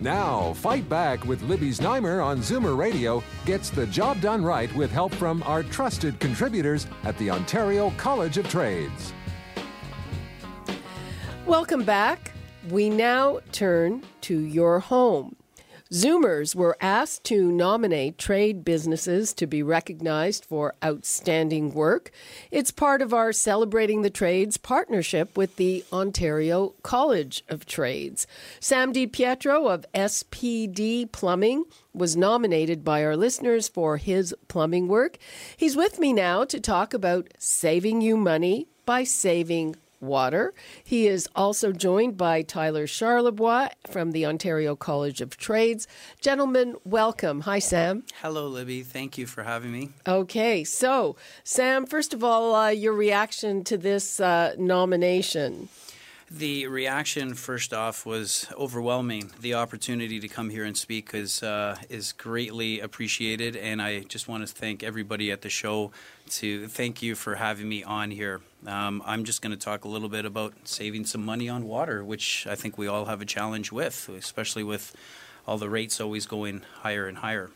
Now, Fight Back with Libby Znaimer on Zoomer Radio gets the job done right with help from our trusted contributors at the Ontario College of Trades. Welcome back. We now turn to your home. Zoomers were asked to nominate trade businesses to be recognized for outstanding work. It's part of our Celebrating the Trades partnership with the Ontario College of Trades. Sam DiPietro of SPD Plumbing was nominated by our listeners for his plumbing work. He's with me now to talk about saving you money by saving water. He is also joined by Tyler Charlebois from the Ontario College of Trades. Gentlemen, welcome. Hi, Sam. Hello, Libby. Thank you for having me. Okay, so Sam, first of all, uh, your reaction to this uh, nomination. The reaction, first off, was overwhelming. The opportunity to come here and speak is uh, is greatly appreciated, and I just want to thank everybody at the show to thank you for having me on here. Um, I'm just going to talk a little bit about saving some money on water, which I think we all have a challenge with, especially with all the rates always going higher and higher.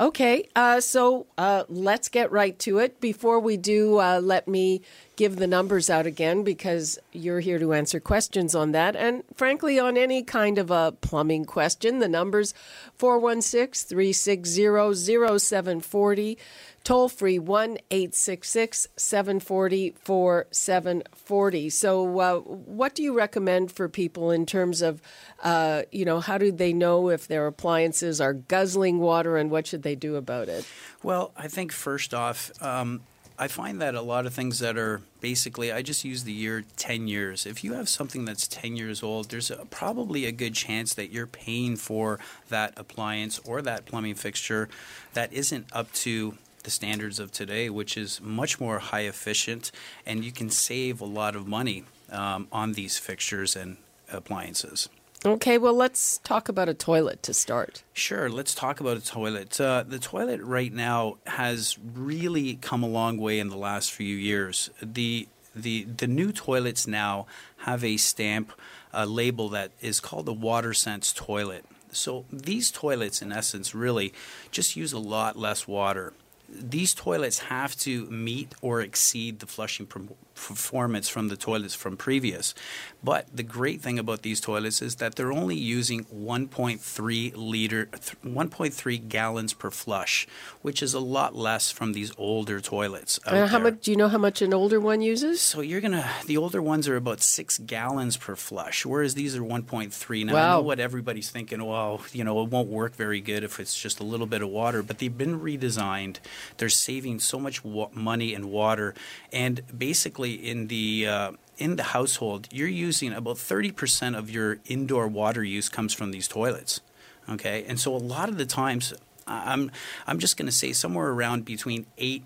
Okay, uh, so uh, let's get right to it. Before we do, uh, let me give the numbers out again because you're here to answer questions on that. And frankly, on any kind of a plumbing question, the numbers 416 360 0740. Toll free 1 866 740 4740. So, uh, what do you recommend for people in terms of, uh, you know, how do they know if their appliances are guzzling water and what should they do about it? Well, I think first off, um, I find that a lot of things that are basically, I just use the year 10 years. If you have something that's 10 years old, there's a, probably a good chance that you're paying for that appliance or that plumbing fixture that isn't up to the standards of today, which is much more high efficient, and you can save a lot of money um, on these fixtures and appliances. Okay, well, let's talk about a toilet to start. Sure, let's talk about a toilet. Uh, the toilet right now has really come a long way in the last few years. The the the new toilets now have a stamp, a label that is called the WaterSense toilet. So these toilets, in essence, really just use a lot less water these toilets have to meet or exceed the flushing performance from the toilets from previous. But the great thing about these toilets is that they're only using 1.3 liter, 1.3 gallons per flush, which is a lot less from these older toilets. Uh, how there. much? Do you know how much an older one uses? So you're gonna. The older ones are about six gallons per flush, whereas these are 1.3. Now wow. I know what everybody's thinking. Well, you know, it won't work very good if it's just a little bit of water, but they've been redesigned. They're saving so much wa- money and water, and basically in the uh, in the household, you're using about 30% of your indoor water use comes from these toilets. Okay, and so a lot of the times, I'm I'm just going to say somewhere around between eight.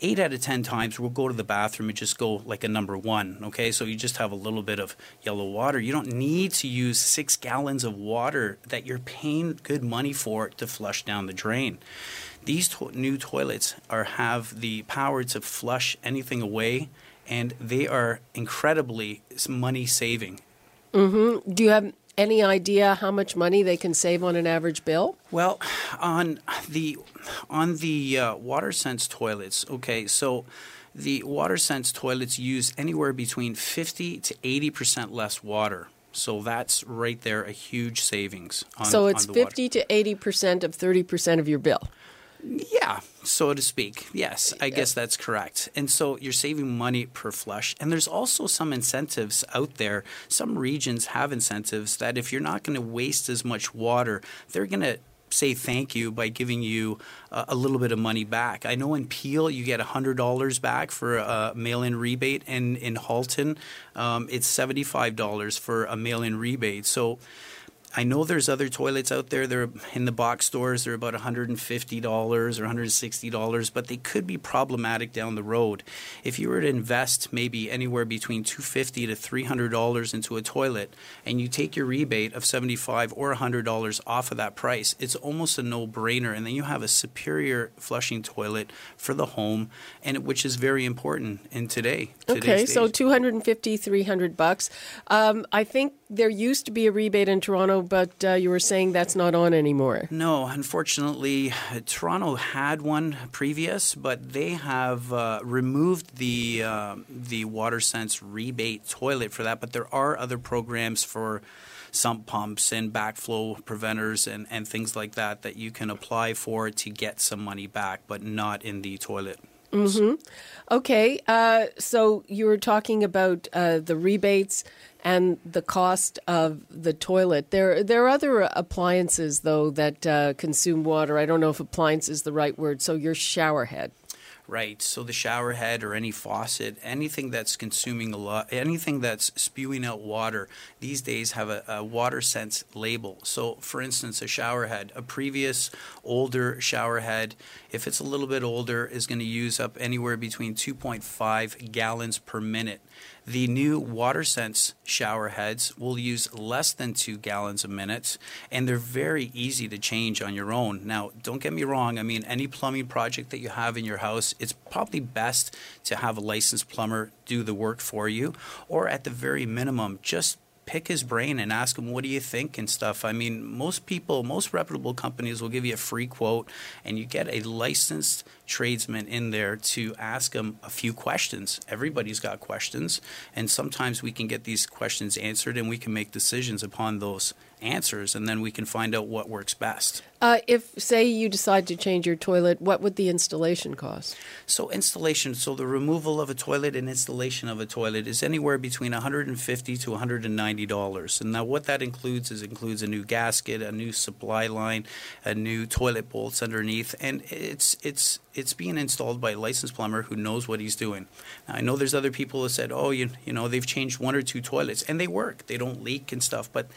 Eight out of ten times we'll go to the bathroom and just go like a number one. Okay, so you just have a little bit of yellow water. You don't need to use six gallons of water that you're paying good money for to flush down the drain. These to- new toilets are have the power to flush anything away and they are incredibly money saving. Mm-hmm. Do you have any idea how much money they can save on an average bill? Well, on the on the uh, WaterSense toilets, okay, so the WaterSense toilets use anywhere between 50 to 80 percent less water. So that's right there a huge savings. On, so it's 50 to 80 percent of 30 percent of your bill. Yeah, so to speak. Yes, I guess that's correct. And so you're saving money per flush. And there's also some incentives out there. Some regions have incentives that if you're not going to waste as much water, they're going to say thank you by giving you uh, a little bit of money back. I know in Peel you get $100 back for a mail in rebate, and in Halton um, it's $75 for a mail in rebate. So I know there's other toilets out there. They're in the box stores. They're about $150 or $160, but they could be problematic down the road. If you were to invest maybe anywhere between 250 to $300 into a toilet, and you take your rebate of 75 or $100 off of that price, it's almost a no-brainer. And then you have a superior flushing toilet for the home, and which is very important in today. Okay, so $250-$300 bucks. Um, I think there used to be a rebate in Toronto, but uh, you were saying that's not on anymore. No, unfortunately, Toronto had one previous, but they have uh, removed the uh, the WaterSense rebate toilet for that. But there are other programs for sump pumps and backflow preventers and, and things like that that you can apply for to get some money back, but not in the toilet. Mm-hmm. Okay, uh, so you were talking about uh, the rebates and the cost of the toilet. There, there are other appliances though that uh, consume water. I don't know if appliance is the right word. So your shower head. Right. So the shower head or any faucet, anything that's consuming a lot, anything that's spewing out water, these days have a, a WaterSense label. So, for instance, a shower head, a previous older shower head, if it's a little bit older, is going to use up anywhere between 2.5 gallons per minute. The new WaterSense shower heads will use less than two gallons a minute, and they're very easy to change on your own. Now, don't get me wrong. I mean, any plumbing project that you have in your house, it's probably best to have a licensed plumber do the work for you, or at the very minimum, just pick his brain and ask him what do you think and stuff. I mean, most people, most reputable companies will give you a free quote, and you get a licensed tradesman in there to ask him a few questions. Everybody's got questions, and sometimes we can get these questions answered, and we can make decisions upon those answers, and then we can find out what works best. Uh, if, say, you decide to change your toilet, what would the installation cost? So, installation, so the removal of a toilet and installation of a toilet is anywhere between 150 to 190 dollars. And now, what that includes is includes a new gasket, a new supply line, a new toilet bolts underneath, and it's it's it's being installed by a licensed plumber who knows what he's doing. Now, I know there's other people who said, "Oh, you you know, they've changed one or two toilets and they work, they don't leak and stuff," but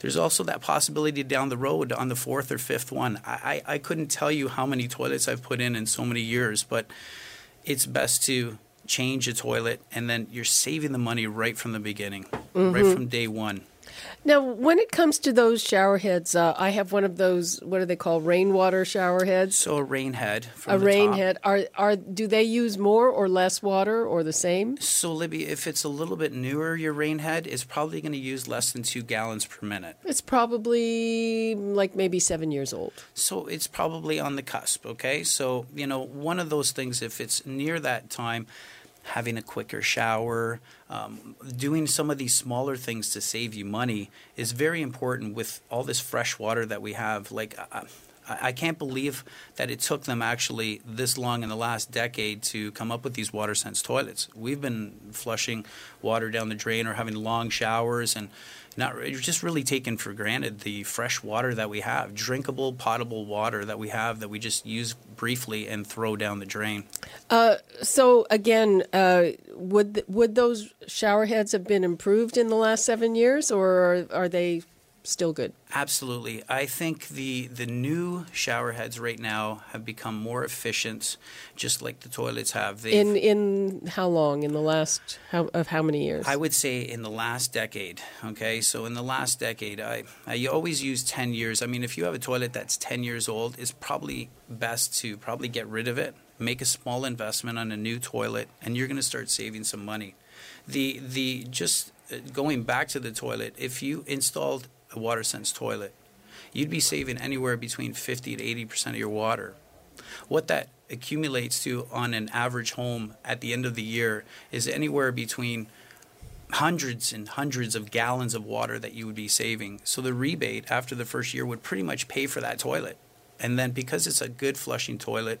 there's also that possibility down the road on the fourth or fifth one. I, I, I couldn't tell you how many toilets I've put in in so many years, but it's best to change a toilet and then you're saving the money right from the beginning, mm-hmm. right from day one. Now, when it comes to those shower heads, uh, I have one of those. What are they called? Rainwater shower heads. So a rain head. a rain top. head. Are are do they use more or less water or the same? So Libby, if it's a little bit newer, your rain head is probably going to use less than two gallons per minute. It's probably like maybe seven years old. So it's probably on the cusp. Okay, so you know one of those things. If it's near that time having a quicker shower, um, doing some of these smaller things to save you money is very important with all this fresh water that we have. Like, I can't believe that it took them actually this long in the last decade to come up with these water sense toilets. We've been flushing water down the drain or having long showers and not just really taken for granted the fresh water that we have, drinkable, potable water that we have that we just use briefly and throw down the drain. Uh, so again, uh, would would those shower heads have been improved in the last seven years, or are, are they still good. Absolutely. I think the the new shower heads right now have become more efficient, just like the toilets have. They've, in in how long? In the last how of how many years? I would say in the last decade. Okay, so in the last decade, I I always use ten years. I mean, if you have a toilet that's ten years old, it's probably best to probably get rid of it, make a small investment on a new toilet, and you're going to start saving some money. The the just uh, going back to the toilet, if you installed a water sense toilet, you'd be saving anywhere between 50 to 80% of your water. What that accumulates to on an average home at the end of the year is anywhere between hundreds and hundreds of gallons of water that you would be saving. So the rebate after the first year would pretty much pay for that toilet. And then because it's a good flushing toilet,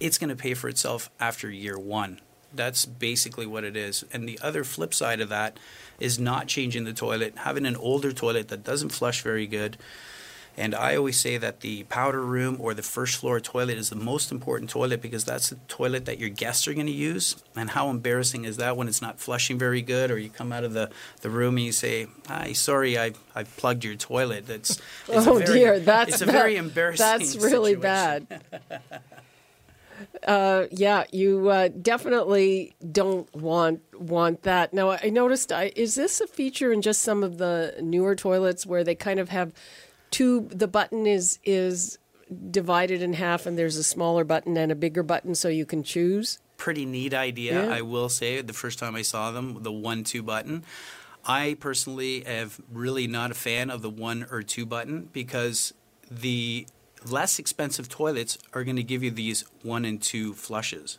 it's going to pay for itself after year one. That's basically what it is. And the other flip side of that is not changing the toilet, having an older toilet that doesn't flush very good. And I always say that the powder room or the first floor toilet is the most important toilet because that's the toilet that your guests are going to use. And how embarrassing is that when it's not flushing very good, or you come out of the, the room and you say, "Hi, sorry, I I plugged your toilet." It's oh very, dear, that's it's a bad. very embarrassing. That's really situation. bad. Uh, yeah, you uh, definitely don't want want that. Now, I noticed. I, is this a feature in just some of the newer toilets where they kind of have two? The button is is divided in half, and there's a smaller button and a bigger button, so you can choose. pretty neat idea, Yeah. I will say. The first time I saw them, the one two button. I personally have really not a fan of the one or two button because the less expensive toilets are going to give you these one and two flushes.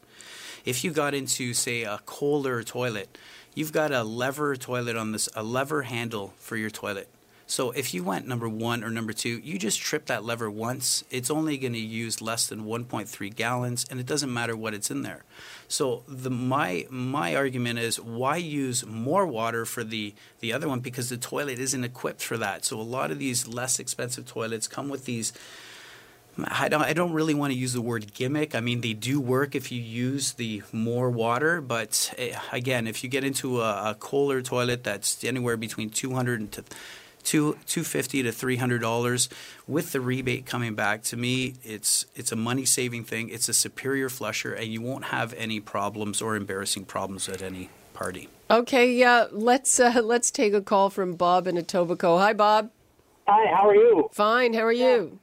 If you got into say a Kohler toilet, you've got a lever toilet on this a lever handle for your toilet. So if you went number one or number two, you just trip that lever once. It's only going to use less than 1.3 gallons, and it doesn't matter what it's in there. So the my my argument is why use more water for the the other one because the toilet isn't equipped for that. So a lot of these less expensive toilets come with these. I don't. I don't really want to use the word gimmick. I mean, they do work if you use the more water, but eh, again, if you get into a, a Kohler toilet that's anywhere between 200 and to two 250 to 300 dollars with the rebate coming back to me it's it's a money saving thing it's a superior flusher and you won't have any problems or embarrassing problems at any party Okay, yeah. Let's uh, let's take a call from Bob in Etobicoke. Hi, Bob. Hi, how are you? Fine. How are you?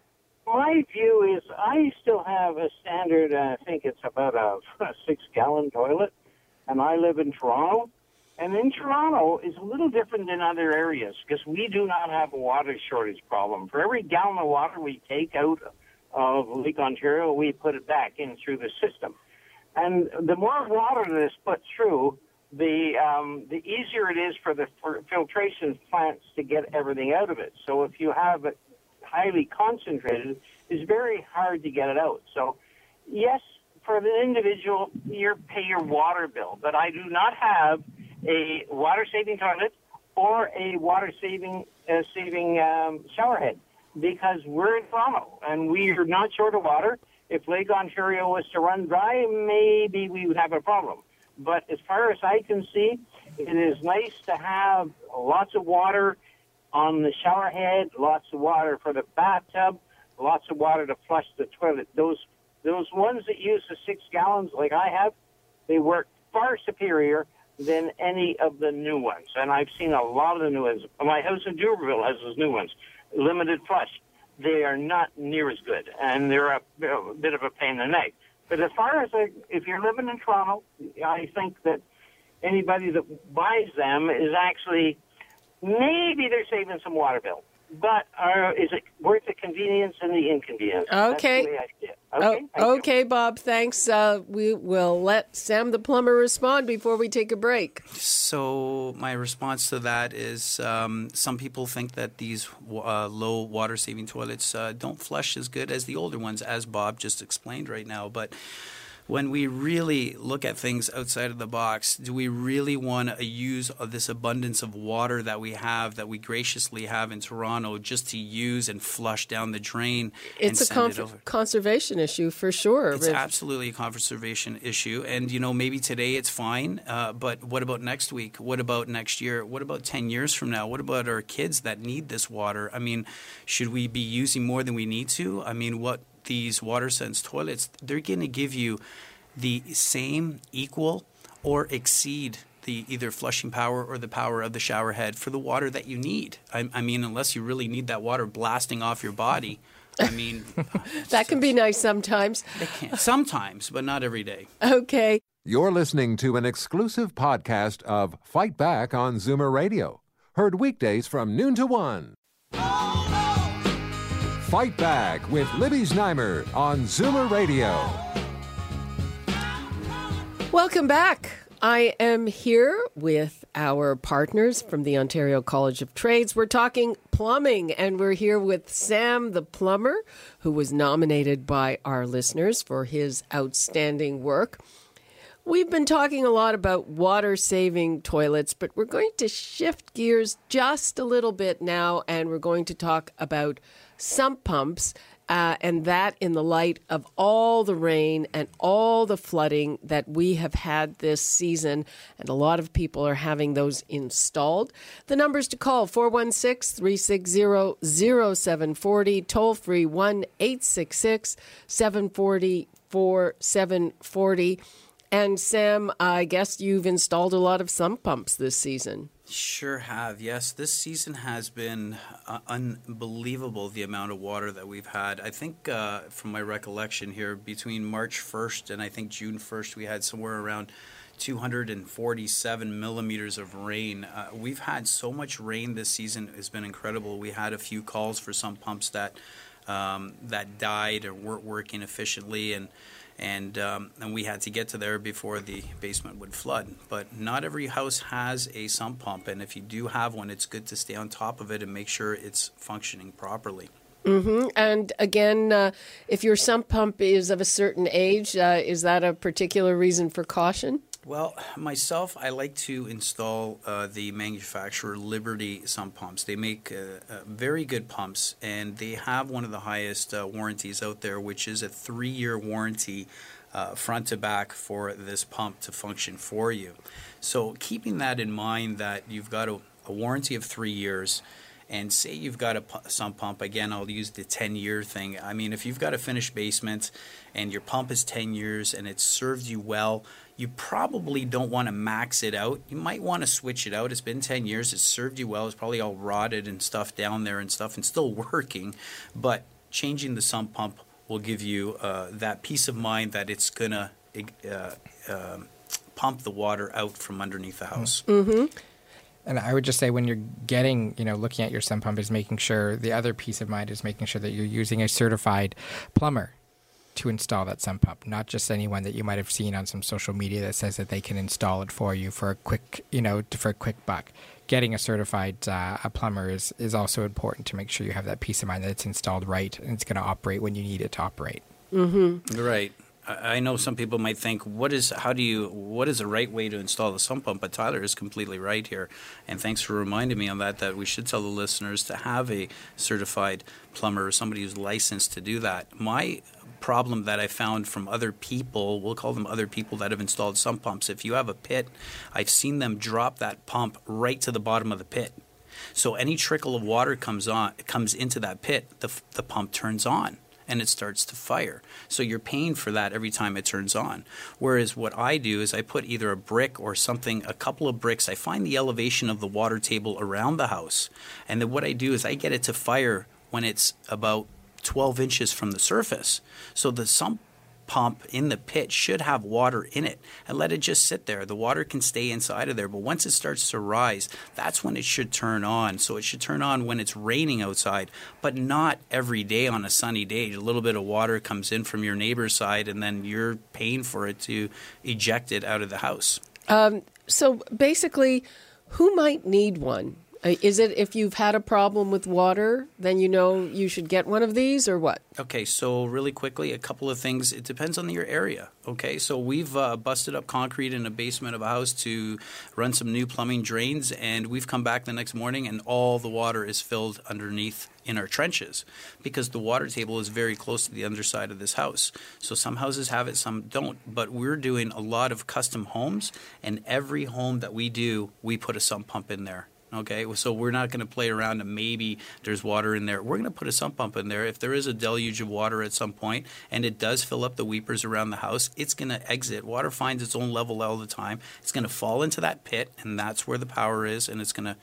My view is I still have a standard, uh, I think it's about a, a six gallon toilet, and I live in Toronto. And in Toronto is a little different than other areas because we do not have a water shortage problem. For every gallon of water we take out of Lake Ontario, we put it back in through the system. And the more water that is put through, the um, the easier it is for the filtration plants to get everything out of it. So if you have it highly concentrated, it's very hard to get it out. So yes, for the individual, you pay your water bill, but I do not have a water saving toilet or a water saving uh, saving um, shower head because we're in Toronto and we are not short of water. If Lake Ontario was to run dry, maybe we would have a problem. But as far as I can see, it is nice to have lots of water on the shower head, lots of water for the bathtub, lots of water to flush the toilet. Those those ones that use the six gallons like I have, they work far superior than any of the new ones. And I've seen a lot of the new ones. My house in Duberville has those new ones, limited flush. They are not near as good, and they're a, a bit of a pain in the neck. But as far as like, if you're living in Toronto, I think that anybody that buys them is actually maybe they're saving some water bill. But uh, is it worth the convenience and the inconvenience? Okay. That's the way I see. Oh, Okay. Okay, Bob. Thanks. Uh, we will let Sam the plumber respond before we take a break. So my response to that is, um, some people think that these uh, low water saving toilets uh, don't flush as good as the older ones, as Bob just explained right now. But when we really look at things outside of the box, do we really want to use uh, this abundance of water that we have, that we graciously have in Toronto, just to use and flush down the drain It's a and send it conf- over? conservation issue for sure. It's If- absolutely a conservation issue, and you know maybe today it's fine, uh, but what about next week? What about next year? What about ten years from now? What about our kids that need this water? I mean, should we be using more than we need to? I mean, what these water sense toilets they're going to give you the same, equal, or exceed the either flushing power or the power of the shower head for the water that you need. I, I mean, unless you really need that water blasting off your body. I mean, that can be nice sometimes. they can sometimes, but not every day. Okay. You're listening to an exclusive podcast of Fight Back on Zoomer Radio. Heard weekdays from noon to one. Fight Back with Libby Znaimer on Zoomer Radio. Welcome back. I am here with our partners from the Ontario College of Trades. We're talking plumbing, and we're here with Sam the plumber, who was nominated by our listeners for his outstanding work. We've been talking a lot about water saving toilets, but we're going to shift gears just a little bit now and we're going to talk about sump pumps. Uh, and that in the light of all the rain and all the flooding that we have had this season. And a lot of people are having those installed. The numbers to call 416 360 0740, toll free 1 866 740 4740. And Sam, I guess you've installed a lot of sump pumps this season. Sure have. Yes, this season has been uh, unbelievable the amount of water that we've had. I think, uh, from my recollection here, between March 1st and I think June 1st, we had somewhere around 247 millimeters of rain. Uh, we've had so much rain this season; it's been incredible. We had a few calls for sump pumps that um, that died or weren't working efficiently, and and um, and we had to get to there before the basement would flood. But not every house has a sump pump, and if you do have one, it's good to stay on top of it and make sure it's functioning properly. Mm-hmm. And again, uh, if your sump pump is of a certain age, uh, is that a particular reason for caution? Well, myself, I like to install uh, the manufacturer Liberty sump pumps. They make uh, uh, very good pumps, and they have one of the highest uh, warranties out there, which is a three-year warranty. Uh, front to back for this pump to function for you. So, keeping that in mind, that you've got a, a warranty of three years, and say you've got a sump pump again i'll use the 10 year thing i mean if you've got a finished basement and your pump is 10 years and it's served you well you probably don't want to max it out. You might want to switch it out. It's been 10 years. It's served you well. It's probably all rotted and stuff down there and stuff and still working. But changing the sump pump will give you uh, that peace of mind that it's going to uh, uh, pump the water out from underneath the house. Mm-hmm. And I would just say when you're getting, you know, looking at your sump pump is making sure the other peace of mind is making sure that you're using a certified plumber to install that sump pump, not just anyone that you might have seen on some social media that says that they can install it for you for a quick, you know, for a quick buck. Getting a certified uh, a plumber is, is also important to make sure you have that peace of mind that it's installed right and it's going to operate when you need it to operate. Mm-hmm. Right. I know some people might think, what is, how do you, what is the right way to install the sump pump? But Tyler is completely right here, and thanks for reminding me on that. That we should tell the listeners to have a certified plumber or somebody who's licensed to do that. My problem that I found from other people, we'll call them other people that have installed sump pumps. If you have a pit, I've seen them drop that pump right to the bottom of the pit. So any trickle of water comes on comes into that pit, the, the pump turns on and it starts to fire. So you're paying for that every time it turns on. Whereas what I do is I put either a brick or something, a couple of bricks. I find the elevation of the water table around the house. And then what I do is I get it to fire when it's about 12 inches from the surface. So the sump pump in the pit should have water in it and let it just sit there. The water can stay inside of there, but once it starts to rise, that's when it should turn on. So it should turn on when it's raining outside, but not every day on a sunny day. A little bit of water comes in from your neighbor's side, and then you're paying for it to eject it out of the house. Um, so basically, who might need one? Uh, is it if you've had a problem with water, then you know you should get one of these, or what? Okay, so really quickly, a couple of things. It depends on your area. Okay, so we've uh, busted up concrete in a basement of a house to run some new plumbing drains, and we've come back the next morning, and all the water is filled underneath in our trenches because the water table is very close to the underside of this house. So some houses have it, some don't. But we're doing a lot of custom homes, and every home that we do, we put a sump pump in there Okay, so we're not going to play around and maybe there's water in there. We're going to put a sump pump in there. If there is a deluge of water at some point and it does fill up the weepers around the house, it's going to exit. Water finds its own level all the time. It's going to fall into that pit, and that's where the power is, and it's going to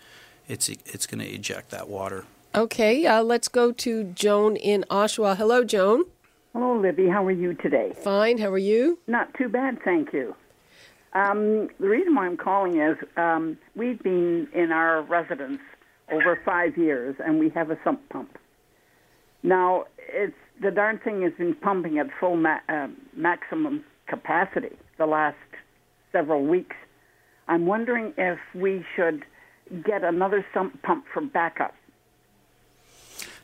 it's it's going to eject that water. Okay, uh, let's go to Joan in Oshawa. Hello, Joan. Hello, Libby. How are you today? Fine. How are you? Not too bad, thank you. Um, the reason why I'm calling is um, we've been in our residence over five years, and we have a sump pump. Now, it's the darn thing has been pumping at full ma- uh, maximum capacity the last several weeks. I'm wondering if we should get another sump pump for backup.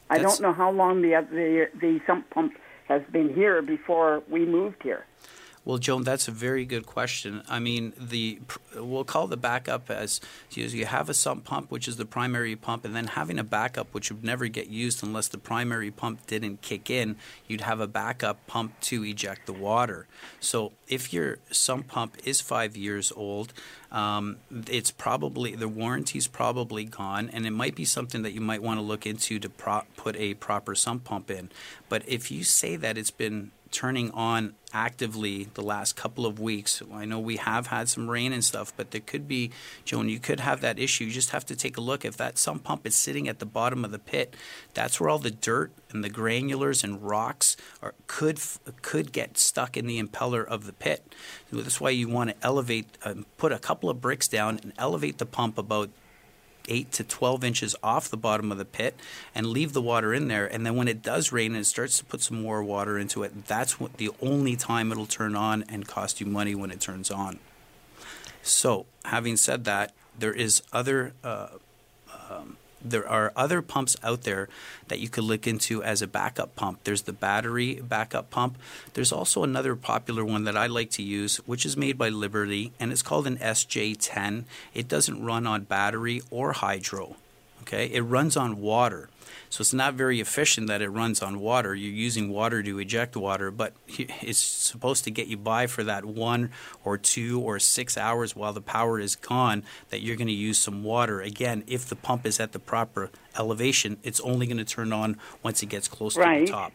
I don't know how long the, the the sump pump has been here before we moved here. Well, Joan, that's a very good question. I mean, the we'll call the backup as you have a sump pump, which is the primary pump, and then having a backup, which would never get used unless the primary pump didn't kick in. You'd have a backup pump to eject the water. So if your sump pump is five years old, um, it's probably the warranty's probably gone, and it might be something that you might want to look into to pro- put a proper sump pump in. But if you say that it's been turning on actively the last couple of weeks. I know we have had some rain and stuff, but there could be, Joan, you could have that issue. You just have to take a look. If that sump pump is sitting at the bottom of the pit, that's where all the dirt and the granulars and rocks are, could could get stuck in the impeller of the pit. That's why you want to elevate, um, put a couple of bricks down and elevate the pump about 8 to 12 inches off the bottom of the pit and leave the water in there. And then when it does rain and it starts to put some more water into it, that's what, the only time it'll turn on and cost you money when it turns on. So, having said that, there is other uh, um, there are other pumps out there that you could look into as a backup pump. There's the battery backup pump. There's also another popular one that I like to use, which is made by Liberty, and it's called an SJ10. It doesn't run on battery or hydro. Okay, it runs on water. So it's not very efficient that it runs on water. You're using water to eject water, but it's supposed to get you by for that one or two or six hours while the power is gone that you're going to use some water. Again, if the pump is at the proper elevation, it's only going to turn on once it gets close right. to the top.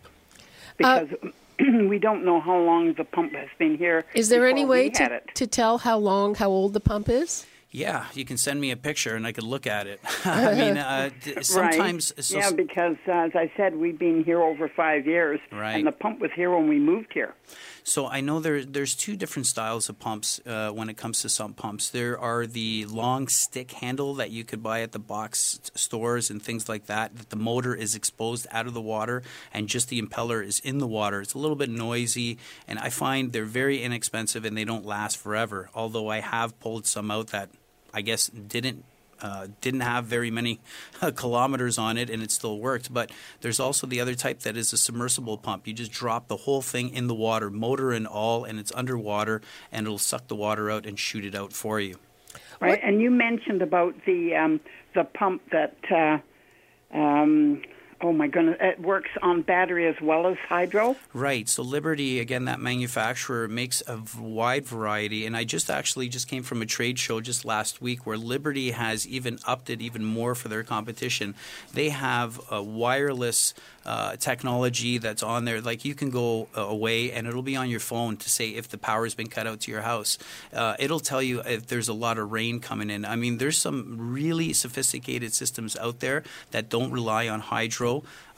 Because uh, we don't know how long the pump has been here. Is there any way to, to tell how long, how old the pump is? Yeah, you can send me a picture and I could look at it. I mean, uh, sometimes. Right. So yeah, because uh, as I said, we've been here over five years, right. and the pump was here when we moved here. So I know there there's two different styles of pumps uh, when it comes to sump pumps. There are the long stick handle that you could buy at the box stores and things like that. That the motor is exposed out of the water and just the impeller is in the water. It's a little bit noisy, and I find they're very inexpensive and they don't last forever. Although I have pulled some out that I guess didn't uh, didn't have very many uh, kilometers on it and it still worked. But there's also the other type that is a submersible pump. You just drop the whole thing in the water, motor and all, and it's underwater and it'll suck the water out and shoot it out for you. Right, what? and you mentioned about the um, the pump that uh, um, Oh my goodness! It works on battery as well as hydro. Right. So Liberty, again, that manufacturer makes a wide variety, and I just actually just came from a trade show just last week where Liberty has even upped it even more for their competition. They have a wireless uh, technology that's on there. Like you can go uh, away and it'll be on your phone to say if the power's been cut out to your house. Uh, it'll tell you if there's a lot of rain coming in. I mean, there's some really sophisticated systems out there that don't rely on hydro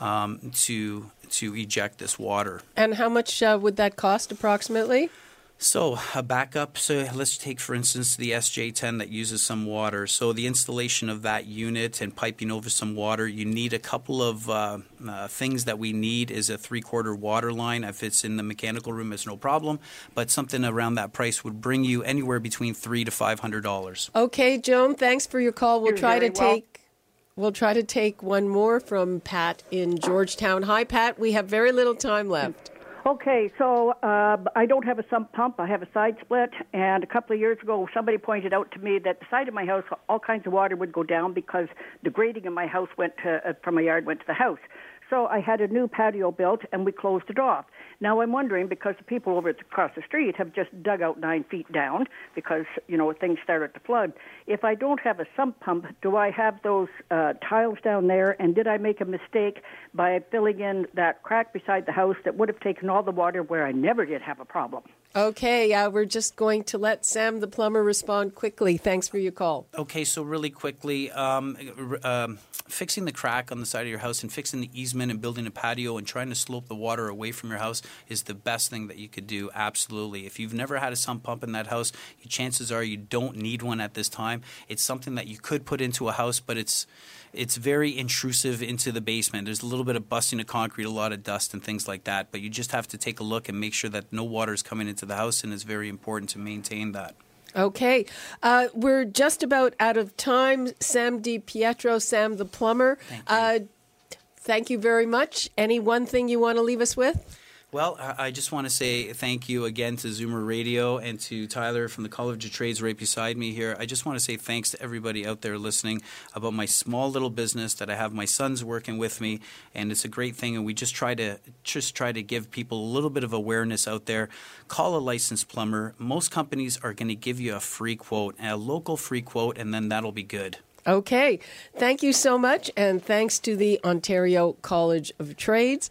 um, to to eject this water. And how much uh, would that cost approximately? So, a backup. So, let's take, for instance, the SJ10 that uses some water. So, the installation of that unit and piping over some water, you need a couple of uh, uh, things that we need is a three quarter water line. If it's in the mechanical room, it's no problem. But something around that price would bring you anywhere between three to five hundred dollars. Okay, Joan, thanks for your call. We'll You're try to well. take. We'll try to take one more from Pat in Georgetown. Hi, Pat. We have very little time left. Okay, so uh, I don't have a sump pump. I have a side split, and a couple of years ago, somebody pointed out to me that the side of my house, all kinds of water would go down because the grading in my house went to, uh, from my yard went to the house. So I had a new patio built, and we closed it off. Now I'm wondering because the people over across the street have just dug out nine feet down because you know things started to flood. If I don't have a sump pump, do I have those uh, tiles down there? And did I make a mistake by filling in that crack beside the house that would have taken all the water where I never did have a problem? Okay, uh, we're just going to let Sam the plumber respond quickly. Thanks for your call. Okay, so really quickly, um, um, fixing the crack on the side of your house and fixing the easement and building a patio and trying to slope the water away from your house is the best thing that you could do. Absolutely. If you've never had a sump pump in that house, your chances are you don't need one at this time. It's something that you could put into a house, but it's it's very intrusive into the basement. There's a little bit of busting of concrete, a lot of dust and things like that. But you just have to take a look and make sure that no water is coming into the house, and it's very important to maintain that. Okay, uh, we're just about out of time. Sam Di Pietro, Sam the plumber. Thank you. Uh, thank you very much. Any one thing you want to leave us with? Well, I just want to say thank you again to Zoomer Radio and to Tyler from the College of Trades right beside me here. I just want to say thanks to everybody out there listening about my small little business that I have my sons working with me, and it's a great thing. And we just try to just try to give people a little bit of awareness out there. Call a licensed plumber. Most companies are going to give you a free quote, a local free quote, and then that'll be good. Okay. Thank you so much, and thanks to the Ontario College of Trades.